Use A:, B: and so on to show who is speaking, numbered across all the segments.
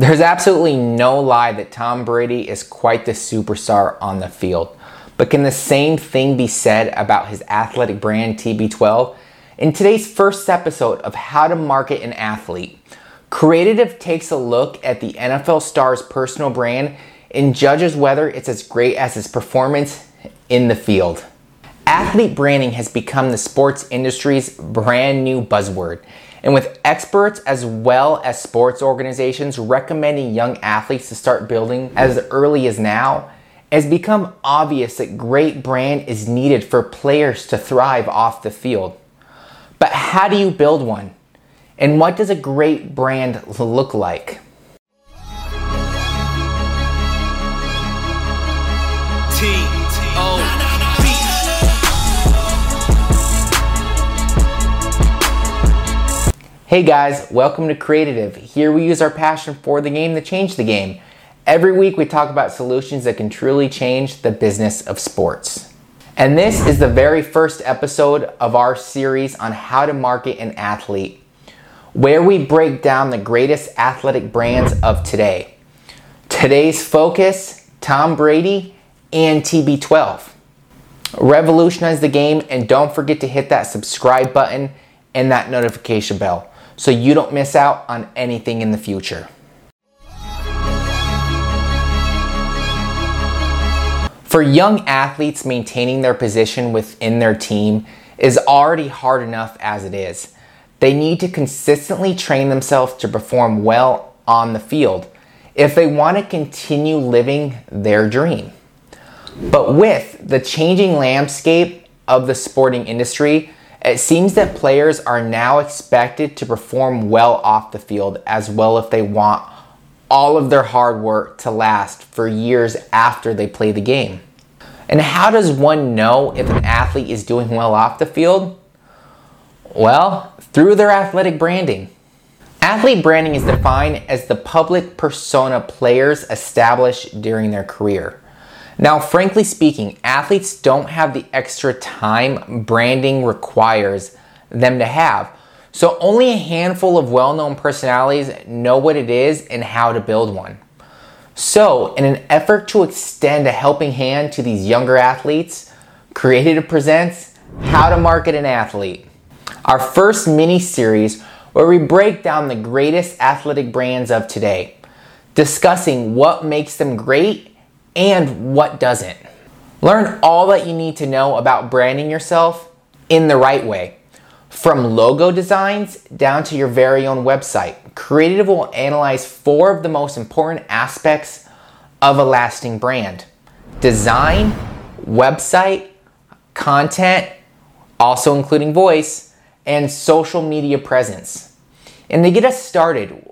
A: There's absolutely no lie that Tom Brady is quite the superstar on the field. But can the same thing be said about his athletic brand TB12? In today's first episode of How to Market an Athlete, Creative takes a look at the NFL star's personal brand and judges whether it's as great as his performance in the field. Athlete branding has become the sports industry's brand new buzzword. And with experts as well as sports organizations recommending young athletes to start building as early as now, it's become obvious that great brand is needed for players to thrive off the field. But how do you build one? And what does a great brand look like? Hey guys, welcome to Creative. Here we use our passion for the game to change the game. Every week we talk about solutions that can truly change the business of sports. And this is the very first episode of our series on how to market an athlete, where we break down the greatest athletic brands of today. Today's focus Tom Brady and TB12. Revolutionize the game and don't forget to hit that subscribe button and that notification bell so you don't miss out on anything in the future. For young athletes, maintaining their position within their team is already hard enough as it is. They need to consistently train themselves to perform well on the field if they want to continue living their dream. But with the changing landscape of the sporting industry, it seems that players are now expected to perform well off the field as well if they want all of their hard work to last for years after they play the game. And how does one know if an athlete is doing well off the field? Well, through their athletic branding. Athlete branding is defined as the public persona players establish during their career. Now, frankly speaking, athletes don't have the extra time branding requires them to have. So, only a handful of well known personalities know what it is and how to build one. So, in an effort to extend a helping hand to these younger athletes, Creative presents How to Market an Athlete, our first mini series where we break down the greatest athletic brands of today, discussing what makes them great and what doesn't. Learn all that you need to know about branding yourself in the right way. From logo designs down to your very own website, Creative will analyze four of the most important aspects of a lasting brand design, website, content, also including voice, and social media presence. And to get us started,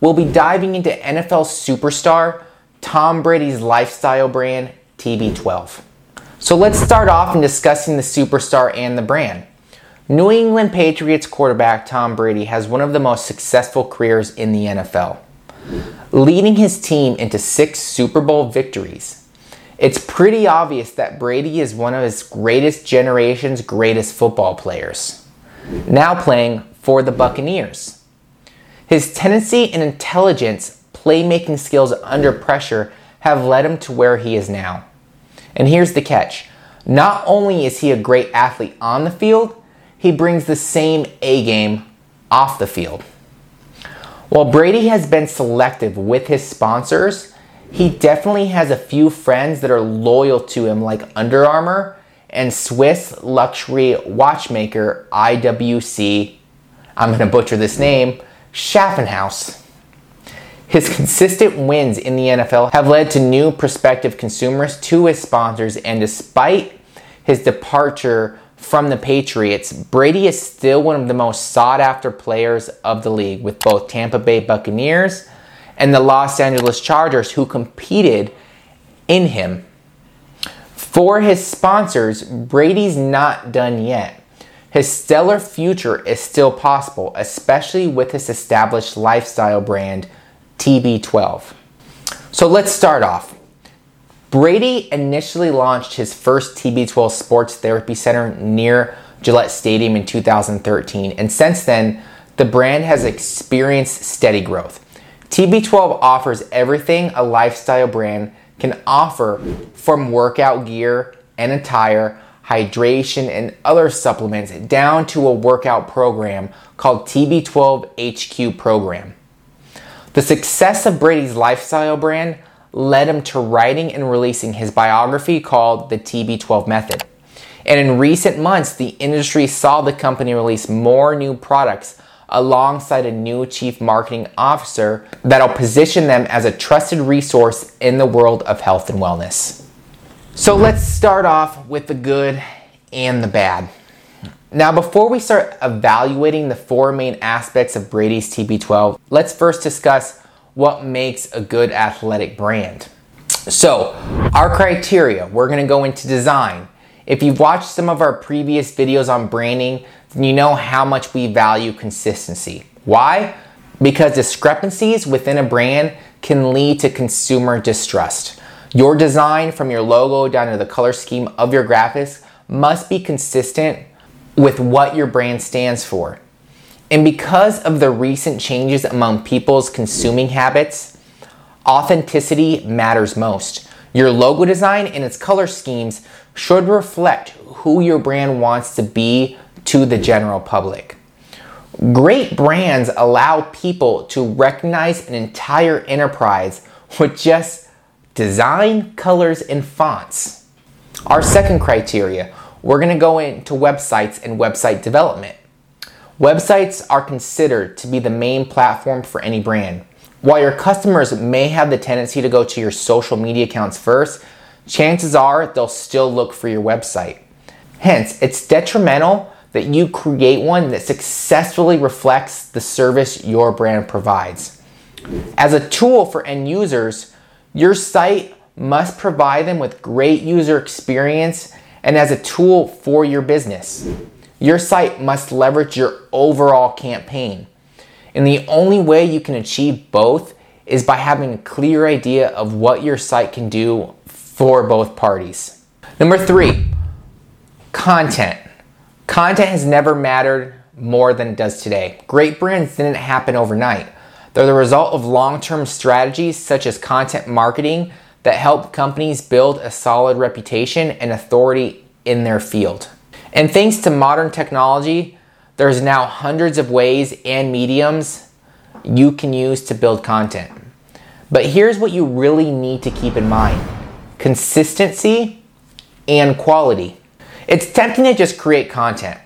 A: we'll be diving into NFL superstar Tom Brady's lifestyle brand, TB12. So let's start off in discussing the superstar and the brand. New England Patriots quarterback Tom Brady has one of the most successful careers in the NFL, leading his team into six Super Bowl victories. It's pretty obvious that Brady is one of his greatest generation's greatest football players, now playing for the Buccaneers. His tendency and intelligence playmaking skills under pressure have led him to where he is now. And here's the catch not only is he a great athlete on the field, he brings the same A game off the field. While Brady has been selective with his sponsors, he definitely has a few friends that are loyal to him, like Under Armour and Swiss luxury watchmaker IWC, I'm going to butcher this name, Schaffenhaus. His consistent wins in the NFL have led to new prospective consumers to his sponsors, and despite his departure from the Patriots, Brady is still one of the most sought after players of the league, with both Tampa Bay Buccaneers and the Los Angeles Chargers, who competed in him. For his sponsors, Brady's not done yet. His stellar future is still possible, especially with his established lifestyle brand, TB12. So let's start off. Brady initially launched his first TB12 sports therapy center near Gillette Stadium in 2013, and since then, the brand has experienced steady growth. TB12 offers everything a lifestyle brand can offer from workout gear and attire, hydration, and other supplements down to a workout program called TB12 HQ program. The success of Brady's lifestyle brand led him to writing and releasing his biography called The TB12 Method. And in recent months, the industry saw the company release more new products alongside a new chief marketing officer that'll position them as a trusted resource in the world of health and wellness. So let's start off with the good and the bad. Now, before we start evaluating the four main aspects of Brady's TB12, let's first discuss what makes a good athletic brand. So, our criteria, we're gonna go into design. If you've watched some of our previous videos on branding, you know how much we value consistency. Why? Because discrepancies within a brand can lead to consumer distrust. Your design, from your logo down to the color scheme of your graphics, must be consistent with what your brand stands for. And because of the recent changes among people's consuming habits, authenticity matters most. Your logo design and its color schemes should reflect who your brand wants to be to the general public. Great brands allow people to recognize an entire enterprise with just design, colors, and fonts. Our second criteria, we're going to go into websites and website development. Websites are considered to be the main platform for any brand. While your customers may have the tendency to go to your social media accounts first, chances are they'll still look for your website. Hence, it's detrimental that you create one that successfully reflects the service your brand provides. As a tool for end users, your site must provide them with great user experience and as a tool for your business. Your site must leverage your overall campaign. And the only way you can achieve both is by having a clear idea of what your site can do for both parties. Number three, content. Content has never mattered more than it does today. Great brands didn't happen overnight. They're the result of long term strategies such as content marketing that help companies build a solid reputation and authority in their field. And thanks to modern technology, there's now hundreds of ways and mediums you can use to build content. But here's what you really need to keep in mind consistency and quality. It's tempting to just create content,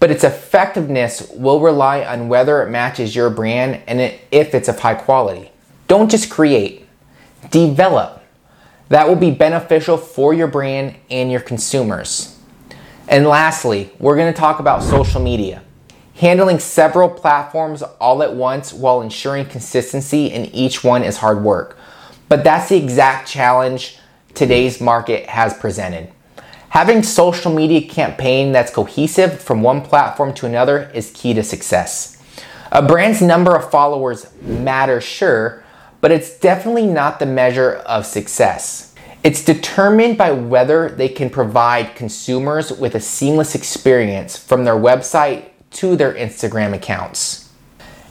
A: but its effectiveness will rely on whether it matches your brand and if it's of high quality. Don't just create, develop. That will be beneficial for your brand and your consumers. And lastly, we're going to talk about social media. Handling several platforms all at once while ensuring consistency in each one is hard work. But that's the exact challenge today's market has presented. Having social media campaign that's cohesive from one platform to another is key to success. A brand's number of followers matters, sure, but it's definitely not the measure of success. It's determined by whether they can provide consumers with a seamless experience from their website to their Instagram accounts.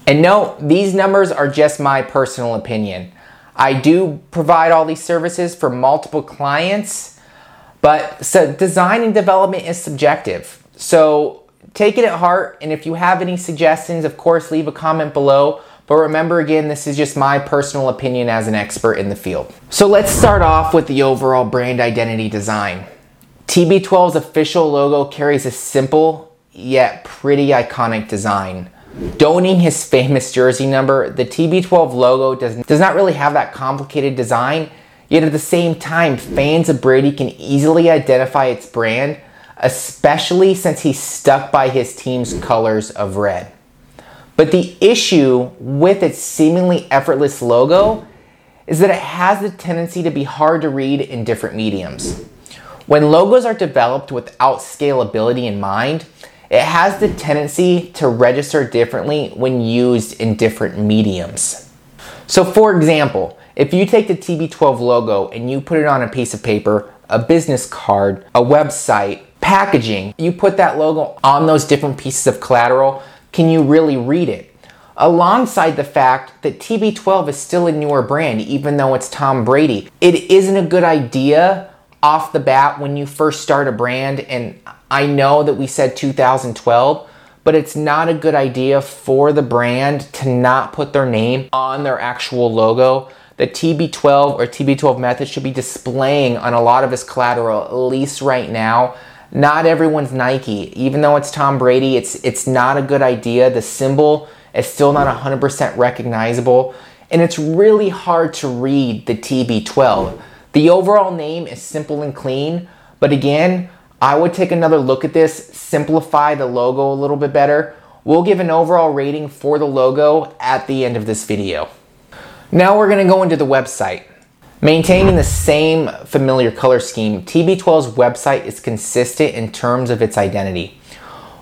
A: And no, these numbers are just my personal opinion. I do provide all these services for multiple clients but so design and development is subjective. So take it at heart. And if you have any suggestions, of course, leave a comment below. But remember again, this is just my personal opinion as an expert in the field. So let's start off with the overall brand identity design. TB12's official logo carries a simple yet pretty iconic design. Donning his famous jersey number, the TB12 logo does, does not really have that complicated design. Yet at the same time, fans of Brady can easily identify its brand, especially since he's stuck by his team's colors of red. But the issue with its seemingly effortless logo is that it has the tendency to be hard to read in different mediums. When logos are developed without scalability in mind, it has the tendency to register differently when used in different mediums. So, for example, if you take the TB12 logo and you put it on a piece of paper, a business card, a website, packaging, you put that logo on those different pieces of collateral, can you really read it? alongside the fact that TB12 is still a newer brand, even though it's Tom Brady. It isn't a good idea off the bat when you first start a brand, and I know that we said 2012, but it's not a good idea for the brand to not put their name on their actual logo. The TB12 or TB12 method should be displaying on a lot of his collateral, at least right now. Not everyone's Nike. Even though it's Tom Brady, it's it's not a good idea. The symbol is still not 100% recognizable, and it's really hard to read the TB12. The overall name is simple and clean, but again, I would take another look at this, simplify the logo a little bit better. We'll give an overall rating for the logo at the end of this video. Now we're going to go into the website. Maintaining the same familiar color scheme, TB12's website is consistent in terms of its identity.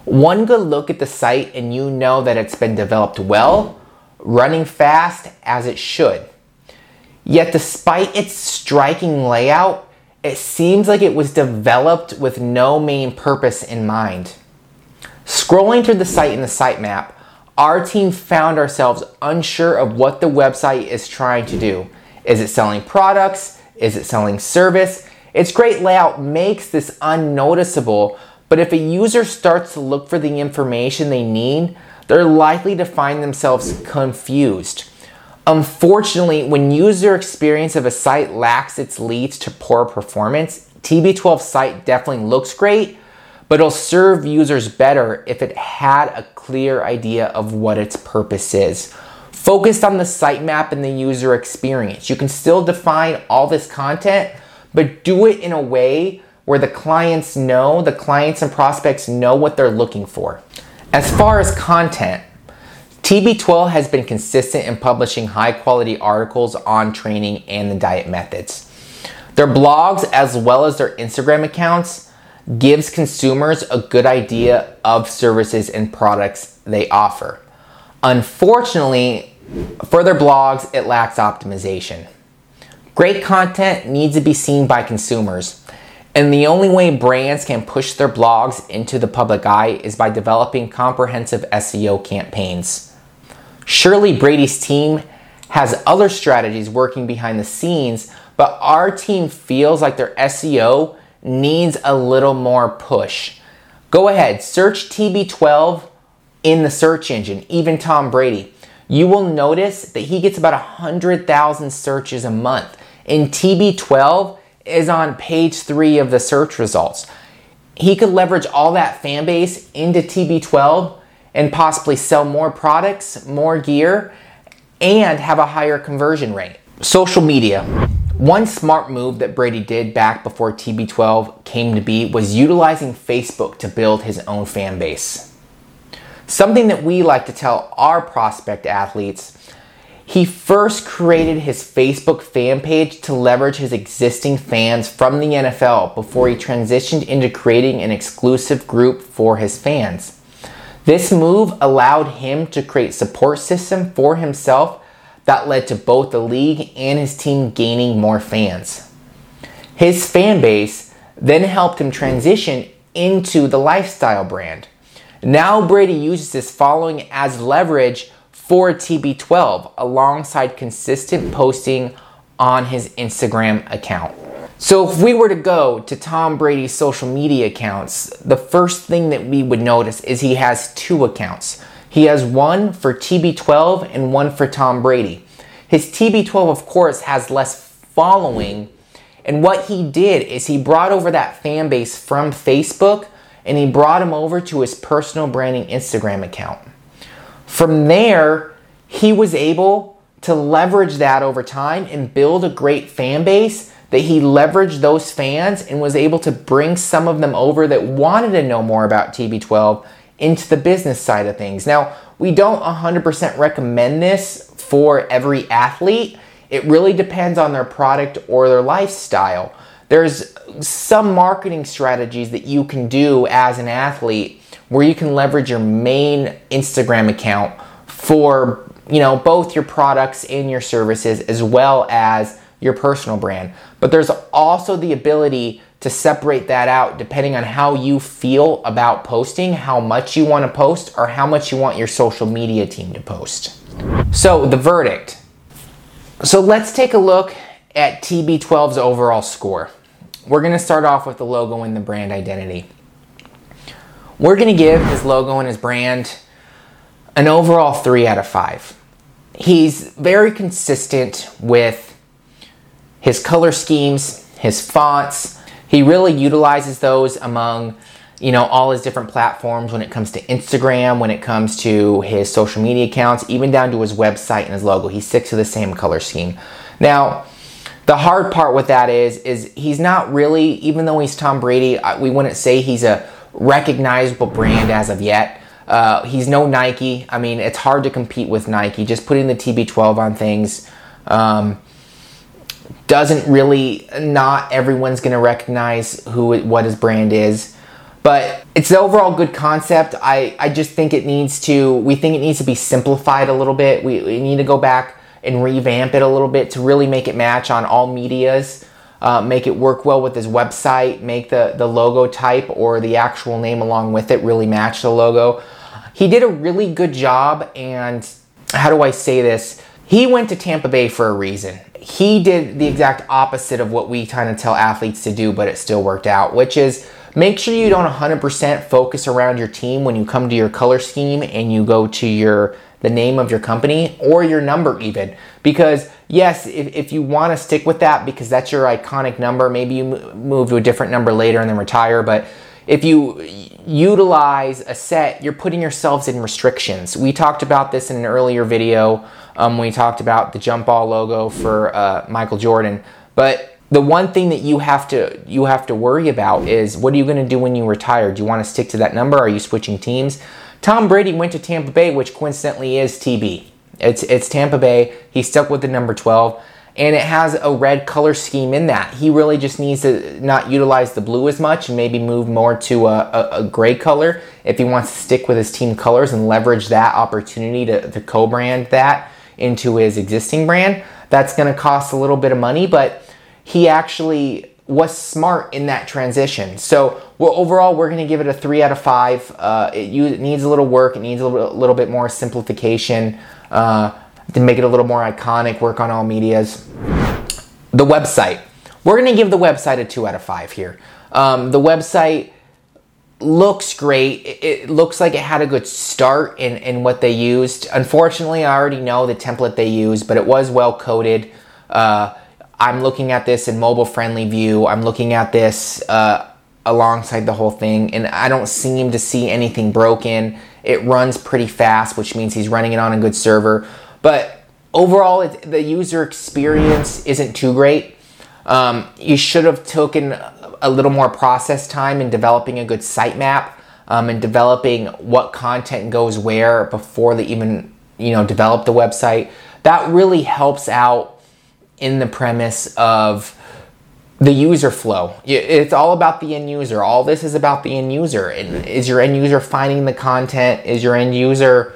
A: One good look at the site and you know that it's been developed well, running fast as it should. Yet, despite its striking layout, it seems like it was developed with no main purpose in mind. Scrolling through the site in the sitemap, our team found ourselves unsure of what the website is trying to do. Is it selling products? Is it selling service? Its great layout makes this unnoticeable, but if a user starts to look for the information they need, they're likely to find themselves confused. Unfortunately, when user experience of a site lacks its leads to poor performance, TB12 site definitely looks great, but it'll serve users better if it had a clear idea of what its purpose is. Focused on the sitemap and the user experience. You can still define all this content, but do it in a way where the clients know, the clients and prospects know what they're looking for. As far as content, TB12 has been consistent in publishing high quality articles on training and the diet methods. Their blogs as well as their Instagram accounts gives consumers a good idea of services and products they offer. Unfortunately, for their blogs, it lacks optimization. Great content needs to be seen by consumers. And the only way brands can push their blogs into the public eye is by developing comprehensive SEO campaigns. Surely Brady's team has other strategies working behind the scenes, but our team feels like their SEO needs a little more push. Go ahead, search TB12 in the search engine, even Tom Brady. You will notice that he gets about 100,000 searches a month. And TB12, is on page three of the search results. He could leverage all that fan base into TB12 and possibly sell more products, more gear, and have a higher conversion rate. Social media. One smart move that Brady did back before TB12 came to be was utilizing Facebook to build his own fan base. Something that we like to tell our prospect athletes he first created his Facebook fan page to leverage his existing fans from the NFL before he transitioned into creating an exclusive group for his fans. This move allowed him to create support system for himself that led to both the league and his team gaining more fans. His fan base then helped him transition into the lifestyle brand. Now Brady uses this following as leverage for TB12 alongside consistent posting on his Instagram account. So, if we were to go to Tom Brady's social media accounts, the first thing that we would notice is he has two accounts. He has one for TB12 and one for Tom Brady. His TB12, of course, has less following. And what he did is he brought over that fan base from Facebook and he brought him over to his personal branding Instagram account. From there, he was able to leverage that over time and build a great fan base that he leveraged those fans and was able to bring some of them over that wanted to know more about TB12 into the business side of things. Now, we don't 100% recommend this for every athlete. It really depends on their product or their lifestyle. There's some marketing strategies that you can do as an athlete where you can leverage your main Instagram account for, you know, both your products and your services as well as your personal brand. But there's also the ability to separate that out depending on how you feel about posting, how much you want to post, or how much you want your social media team to post. So, the verdict. So, let's take a look at TB12's overall score. We're going to start off with the logo and the brand identity. We're going to give his logo and his brand an overall 3 out of 5. He's very consistent with his color schemes, his fonts. He really utilizes those among you know all his different platforms when it comes to Instagram, when it comes to his social media accounts, even down to his website and his logo. He sticks to the same color scheme. Now, the hard part with that is is he's not really even though he's Tom Brady, we wouldn't say he's a recognizable brand as of yet. Uh, he's no Nike. I mean, it's hard to compete with Nike. Just putting the TB12 on things um, doesn't really. Not everyone's going to recognize who what his brand is, but it's the overall good concept. I I just think it needs to. We think it needs to be simplified a little bit. We, we need to go back and revamp it a little bit to really make it match on all medias uh, make it work well with his website, make the, the logo type or the actual name along with it really match the logo. He did a really good job, and how do I say this? He went to Tampa Bay for a reason. He did the exact opposite of what we kind of tell athletes to do, but it still worked out, which is make sure you don't 100% focus around your team when you come to your color scheme and you go to your the name of your company or your number even. Because yes if, if you want to stick with that because that's your iconic number maybe you move to a different number later and then retire but if you utilize a set you're putting yourselves in restrictions. We talked about this in an earlier video um, we talked about the jump ball logo for uh, michael jordan but the one thing that you have to you have to worry about is what are you going to do when you retire? Do you want to stick to that number? Are you switching teams Tom Brady went to Tampa Bay, which coincidentally is TB. It's it's Tampa Bay. He stuck with the number 12 and it has a red color scheme in that. He really just needs to not utilize the blue as much and maybe move more to a, a, a gray color if he wants to stick with his team colors and leverage that opportunity to, to co brand that into his existing brand. That's going to cost a little bit of money, but he actually was smart in that transition. So well, overall, we're going to give it a three out of five. Uh, it, it, needs a little work. It needs a little, little bit more simplification uh, to make it a little more iconic. Work on all medias. The website. We're going to give the website a two out of five here. Um, the website looks great. It, it, looks like it had a good start in, in what they used. Unfortunately, I already know the template they used, but it was well coded. Uh, I'm looking at this in mobile friendly view. I'm looking at this uh, alongside the whole thing, and I don't seem to see anything broken. It runs pretty fast, which means he's running it on a good server. But overall, it, the user experience isn't too great. Um, you should have taken a little more process time in developing a good sitemap um, and developing what content goes where before they even you know develop the website. That really helps out in the premise of the user flow. It's all about the end user. All this is about the end user. Is your end user finding the content? Is your end user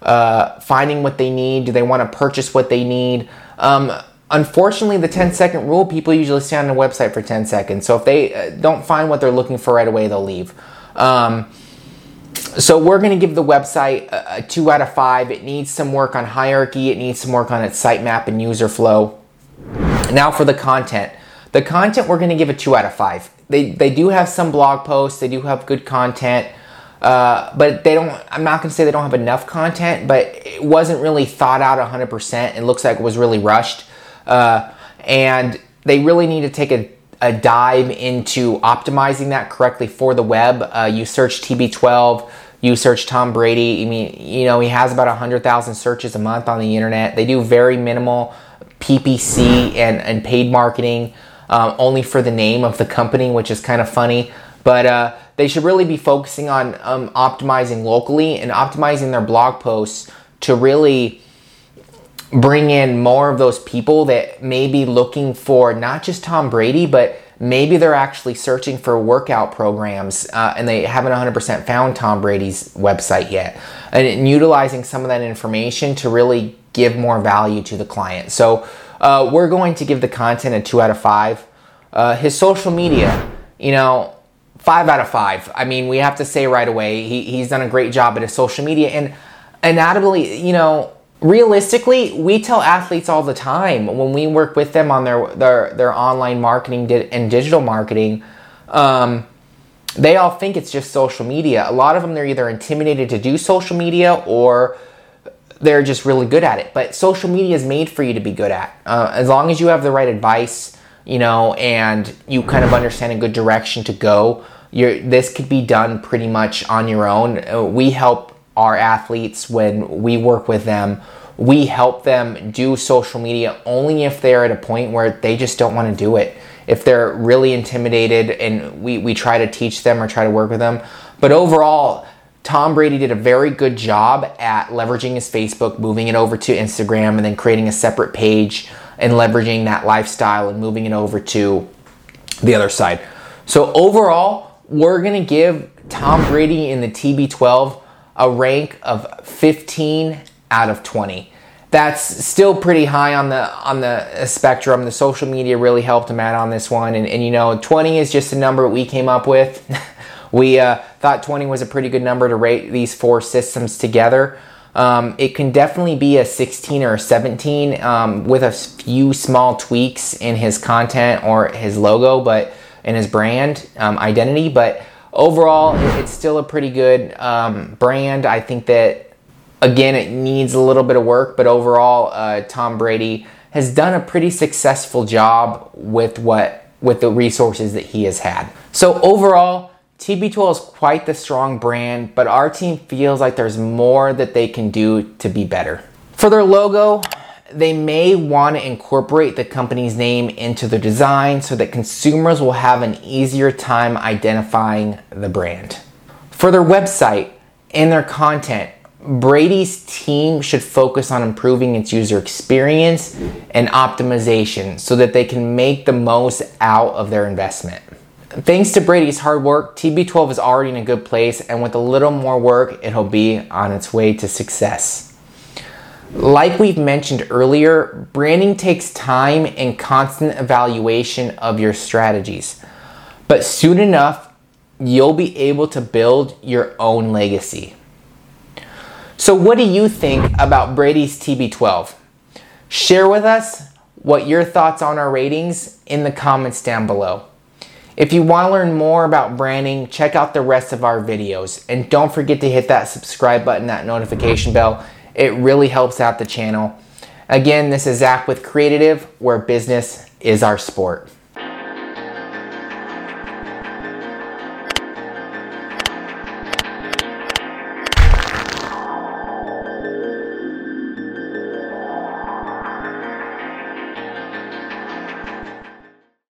A: uh, finding what they need? Do they want to purchase what they need? Um, unfortunately, the 10 second rule, people usually stay on the website for 10 seconds. So if they uh, don't find what they're looking for right away, they'll leave. Um, so we're going to give the website a, a, two out of five. It needs some work on hierarchy. It needs some work on its sitemap and user flow. Now for the content. The content we're going to give a two out of five. They they do have some blog posts. They do have good content. Uh, but they don't i'm not going to say they don't have enough content but it wasn't really thought out 100% it looks like it was really rushed uh, and they really need to take a, a, dive into optimizing that correctly for the web uh, you search tb12 you search tom brady i mean you know he has about 100000 searches a month on the internet they do very minimal ppc and, and paid marketing um, only for the name of the company, which is kind of funny. But uh, they should really be focusing on um, optimizing locally and optimizing their blog posts to really bring in more of those people that may be looking for not just Tom Brady, but maybe they're actually searching for workout programs uh, and they haven't 100% found Tom Brady's website yet. And, and, utilizing some of that information to really give more value to the client. So uh, we're going to give the content a two out of five. Uh, his social media, you know, five out of five. I mean, we have to say right away, he, he's done a great job at his social media. And undoubtedly, you know, realistically, we tell athletes all the time when we work with them on their their, their online marketing and digital marketing. Um, they all think it's just social media. A lot of them, they're either intimidated to do social media or they're just really good at it. But social media is made for you to be good at. Uh, as long as you have the right advice, you know, and you kind of understand a good direction to go, this could be done pretty much on your own. Uh, we help our athletes when we work with them. We help them do social media only if they're at a point where they just don't want to do it. If they're really intimidated, and we, we try to teach them or try to work with them. But overall, Tom Brady did a very good job at leveraging his Facebook, moving it over to Instagram, and then creating a separate page and leveraging that lifestyle and moving it over to the other side. So, overall, we're going to give Tom Brady in the TB12 a rank of 15 out of 20. That's still pretty high on the on the spectrum. The social media really helped him out on this one, and, and you know, 20 is just a number we came up with. We uh, thought 20 was a pretty good number to rate these four systems together. Um, it can definitely be a 16 or a 17 um, with a few small tweaks in his content or his logo, but in his brand um, identity. But overall, it's still a pretty good um, brand. I think that again, it needs a little bit of work, but overall, uh, Tom Brady has done a pretty successful job with what with the resources that he has had. So overall, TB12 is quite the strong brand, but our team feels like there's more that they can do to be better. For their logo, they may want to incorporate the company's name into the design so that consumers will have an easier time identifying the brand. For their website and their content, Brady's team should focus on improving its user experience and optimization so that they can make the most out of their investment. Thanks to Brady's hard work, TB12 is already in a good place, and with a little more work, it'll be on its way to success. Like we've mentioned earlier, branding takes time and constant evaluation of your strategies. But soon enough, you'll be able to build your own legacy. So, what do you think about Brady's TB12? Share with us what your thoughts on our ratings in the comments down below. If you want to learn more about branding, check out the rest of our videos. And don't forget to hit that subscribe button, that notification bell. It really helps out the channel. Again, this is Zach with Creative, where business is our sport.